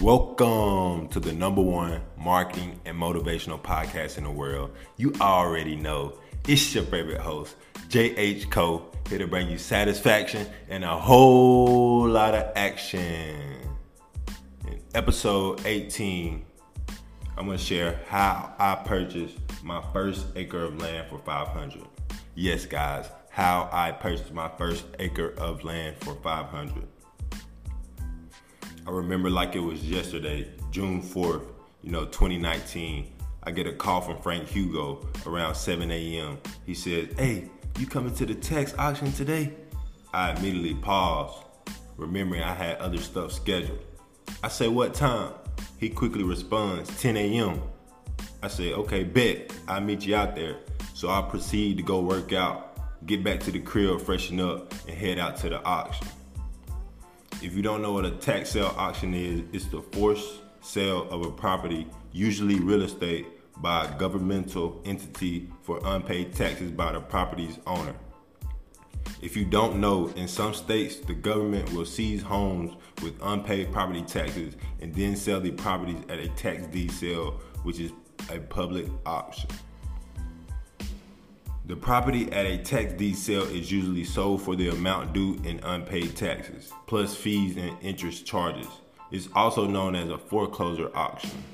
Welcome to the number one marketing and motivational podcast in the world. You already know it's your favorite host, JH Co, here to bring you satisfaction and a whole lot of action. In episode 18, I'm gonna share how I purchased my first acre of land for 500. Yes, guys, how I purchased my first acre of land for 500. I remember like it was yesterday, June 4th, you know, 2019. I get a call from Frank Hugo around 7 a.m. He said, Hey, you coming to the tax auction today? I immediately paused, remembering I had other stuff scheduled. I say, What time? He quickly responds, 10 a.m. I say, Okay, bet. I'll meet you out there. So I proceed to go work out, get back to the crib, freshen up, and head out to the auction. If you don't know what a tax sale auction is, it's the forced sale of a property, usually real estate, by a governmental entity for unpaid taxes by the property's owner. If you don't know, in some states, the government will seize homes with unpaid property taxes and then sell the properties at a tax deed sale, which is a public auction. The property at a tax deed sale is usually sold for the amount due in unpaid taxes, plus fees and interest charges. It's also known as a foreclosure auction.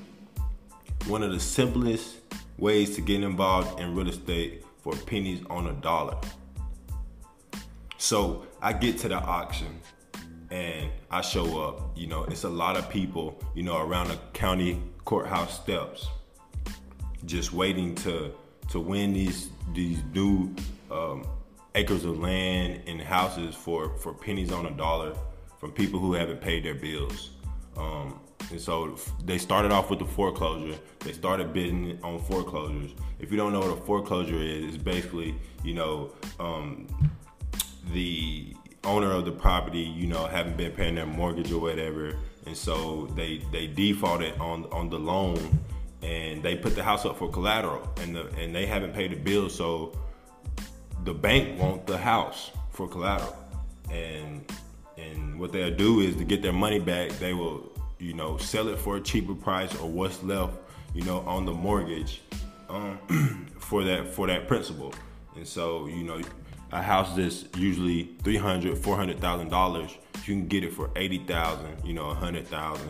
One of the simplest ways to get involved in real estate for pennies on a dollar. So I get to the auction and I show up. You know, it's a lot of people, you know, around the county courthouse steps just waiting to to win these these new um, acres of land and houses for for pennies on a dollar from people who haven't paid their bills. Um, and so they started off with the foreclosure. They started bidding on foreclosures. If you don't know what a foreclosure is, it's basically you know um, the owner of the property, you know, haven't been paying their mortgage or whatever, and so they they defaulted on on the loan and they put the house up for collateral and the and they haven't paid the bill so the bank want the house for collateral. And and what they'll do is to get their money back they will you know sell it for a cheaper price or what's left you know on the mortgage um, for that for that principal. And so you know a house that's usually 300 400000 dollars you can get it for 80000 you know 100000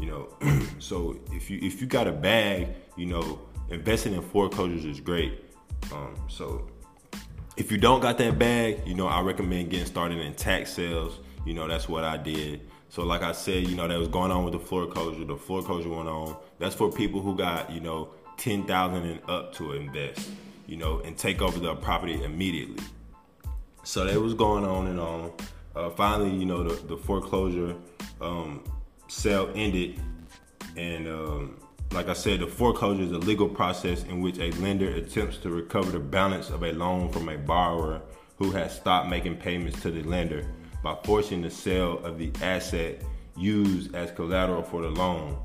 you know, so if you if you got a bag, you know, investing in foreclosures is great. Um, so if you don't got that bag, you know, I recommend getting started in tax sales. You know, that's what I did. So like I said, you know, that was going on with the foreclosure. The foreclosure went on. That's for people who got, you know, ten thousand and up to invest, you know, and take over the property immediately. So that was going on and on. Uh, finally, you know, the, the foreclosure um, sale ended, and um, like I said, the foreclosure is a legal process in which a lender attempts to recover the balance of a loan from a borrower who has stopped making payments to the lender by forcing the sale of the asset used as collateral for the loan.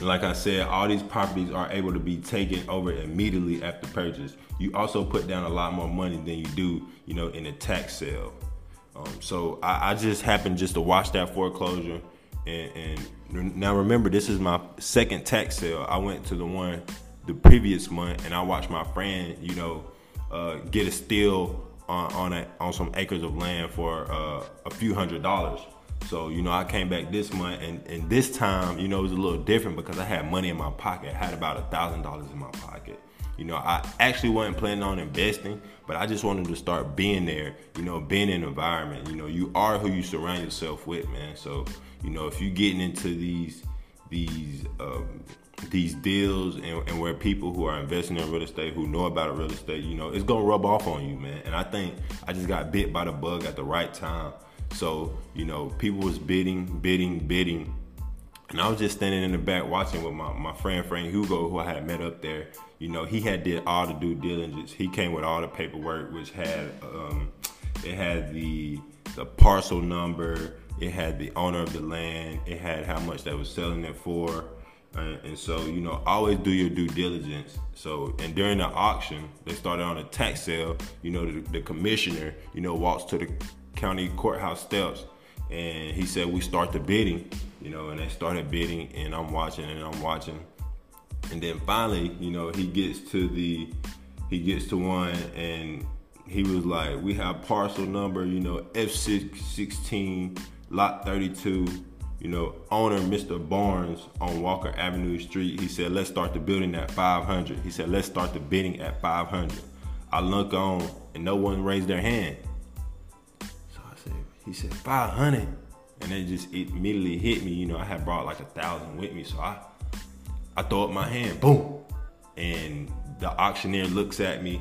Like I said, all these properties are able to be taken over immediately after purchase. You also put down a lot more money than you do, you know, in a tax sale. Um, so I, I, just happened just to watch that foreclosure, and, and, now remember this is my second tax sale. I went to the one the previous month, and I watched my friend, you know, uh, get a steal on on, a, on some acres of land for uh, a few hundred dollars. So you know, I came back this month, and, and this time, you know, it was a little different because I had money in my pocket. I had about a thousand dollars in my pocket. You know, I actually wasn't planning on investing, but I just wanted to start being there, you know, being in environment. You know, you are who you surround yourself with, man. So, you know, if you're getting into these these um, these deals and, and, where people who are investing in real estate who know about real estate, you know, it's gonna rub off on you, man. And I think I just got bit by the bug at the right time. So, you know, people was bidding, bidding, bidding and I was just standing in the back watching with my, my friend Frank Hugo, who I had met up there. You know, he had did all the due diligence. He came with all the paperwork, which had um, it had the the parcel number, it had the owner of the land, it had how much they was selling it for, and, so you know, always do your due diligence. So, and during the auction, they started on a tax sale. You know, the, the commissioner, you know, walks to the county courthouse steps and he said we start the bidding, you know, and they started bidding, and I'm watching and I'm watching, and then finally, you know, he gets to the, he gets to one, and he was like, we have parcel number, you know, F616, lot 32, you know, owner Mr. Barnes on Walker Avenue Street. He said, let's start the building at 500. He said, let's start the bidding at 500. I look on and no one raised their hand. So I said, he said 500, and it just it immediately hit me. You know, I had brought like a thousand with me, so I I throw up my hand, boom, and the auctioneer looks at me,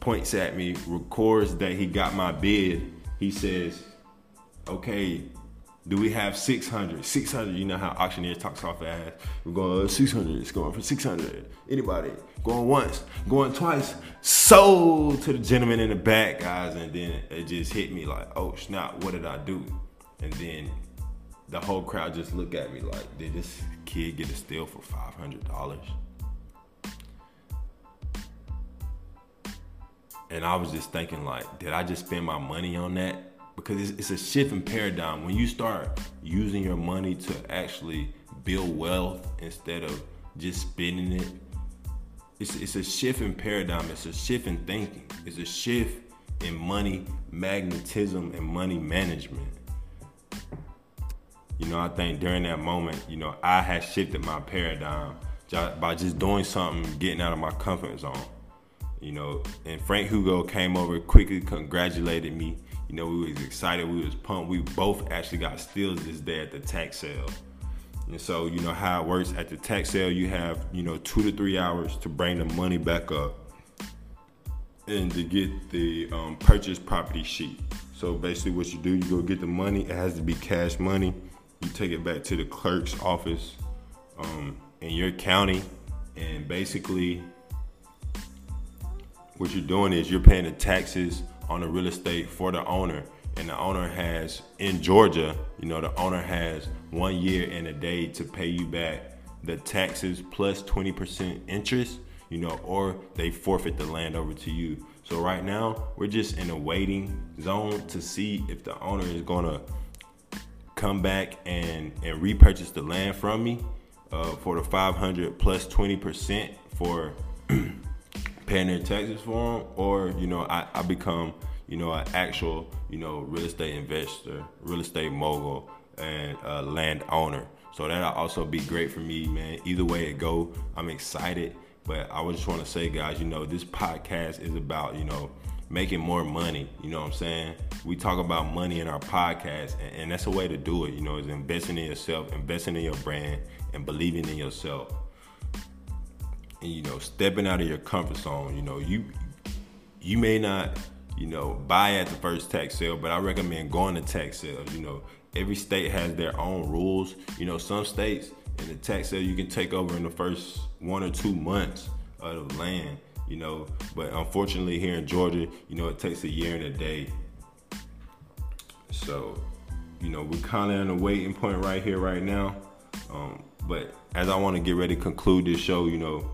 points at me, records that he got my bid. He says, "Okay, do we have 600? 600, you know how auctioneers talk so fast. We're going uh, 600, it's going for 600. Anybody? Going once, going twice. Sold to the gentleman in the back, guys. And then it just hit me like, oh snap, what did I do? And then the whole crowd just looked at me like, did this kid get a steal for $500? And I was just thinking like, did I just spend my money on that? because it's, it's a shift in paradigm when you start using your money to actually build wealth instead of just spending it it's, it's a shift in paradigm it's a shift in thinking it's a shift in money magnetism and money management you know i think during that moment you know i had shifted my paradigm by just doing something getting out of my comfort zone you know and frank hugo came over quickly congratulated me you know, we was excited, we was pumped. We both actually got steals this day at the tax sale. And so, you know how it works at the tax sale, you have, you know, two to three hours to bring the money back up and to get the um, purchase property sheet. So basically, what you do, you go get the money. It has to be cash money. You take it back to the clerk's office um, in your county, and basically, what you're doing is you're paying the taxes on the real estate for the owner. And the owner has, in Georgia, you know, the owner has one year and a day to pay you back the taxes plus 20% interest, you know, or they forfeit the land over to you. So right now, we're just in a waiting zone to see if the owner is gonna come back and, and repurchase the land from me uh, for the 500 plus 20% for paying their taxes for them, or you know, I, I become you know an actual you know real estate investor, real estate mogul, and land owner. So that'll also be great for me, man. Either way it go, I'm excited. But I just want to say, guys, you know, this podcast is about you know making more money. You know what I'm saying? We talk about money in our podcast, and, and that's a way to do it. You know, is investing in yourself, investing in your brand, and believing in yourself and you know stepping out of your comfort zone you know you you may not you know buy at the first tax sale but i recommend going to tax sales you know every state has their own rules you know some states in the tax sale you can take over in the first one or two months of land you know but unfortunately here in georgia you know it takes a year and a day so you know we're kind of in a waiting point right here right now um, but as i want to get ready to conclude this show you know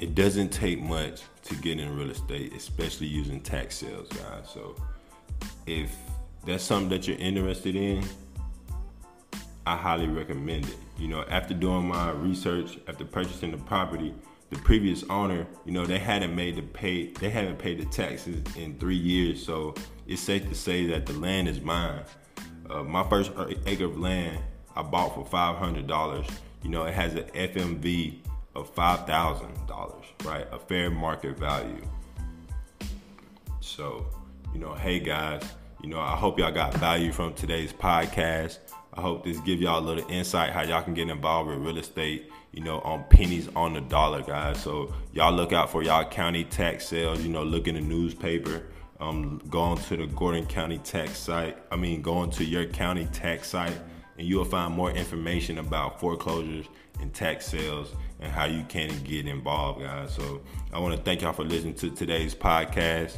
it doesn't take much to get in real estate, especially using tax sales, guys. So if that's something that you're interested in, I highly recommend it. You know, after doing my research, after purchasing the property, the previous owner, you know, they hadn't made the pay, they haven't paid the taxes in three years. So it's safe to say that the land is mine. Uh, my first acre of land I bought for five hundred dollars. You know, it has an FMV of $5,000, right? A fair market value. So, you know, hey guys, you know, I hope y'all got value from today's podcast. I hope this give y'all a little insight how y'all can get involved with real estate, you know, on pennies on the dollar, guys. So y'all look out for y'all county tax sales, you know, look in the newspaper. Um, going to the Gordon County tax site. I mean, going to your county tax site, and you'll find more information about foreclosures and tax sales and how you can get involved, guys. So I want to thank y'all for listening to today's podcast.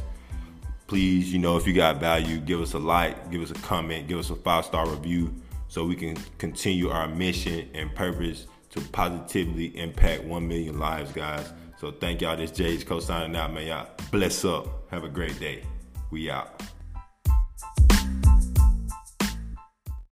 Please, you know, if you got value, give us a like, give us a comment, give us a five star review so we can continue our mission and purpose to positively impact 1 million lives, guys. So thank y'all. This is Jay's co signing out, man. Y'all bless up. Have a great day. We out.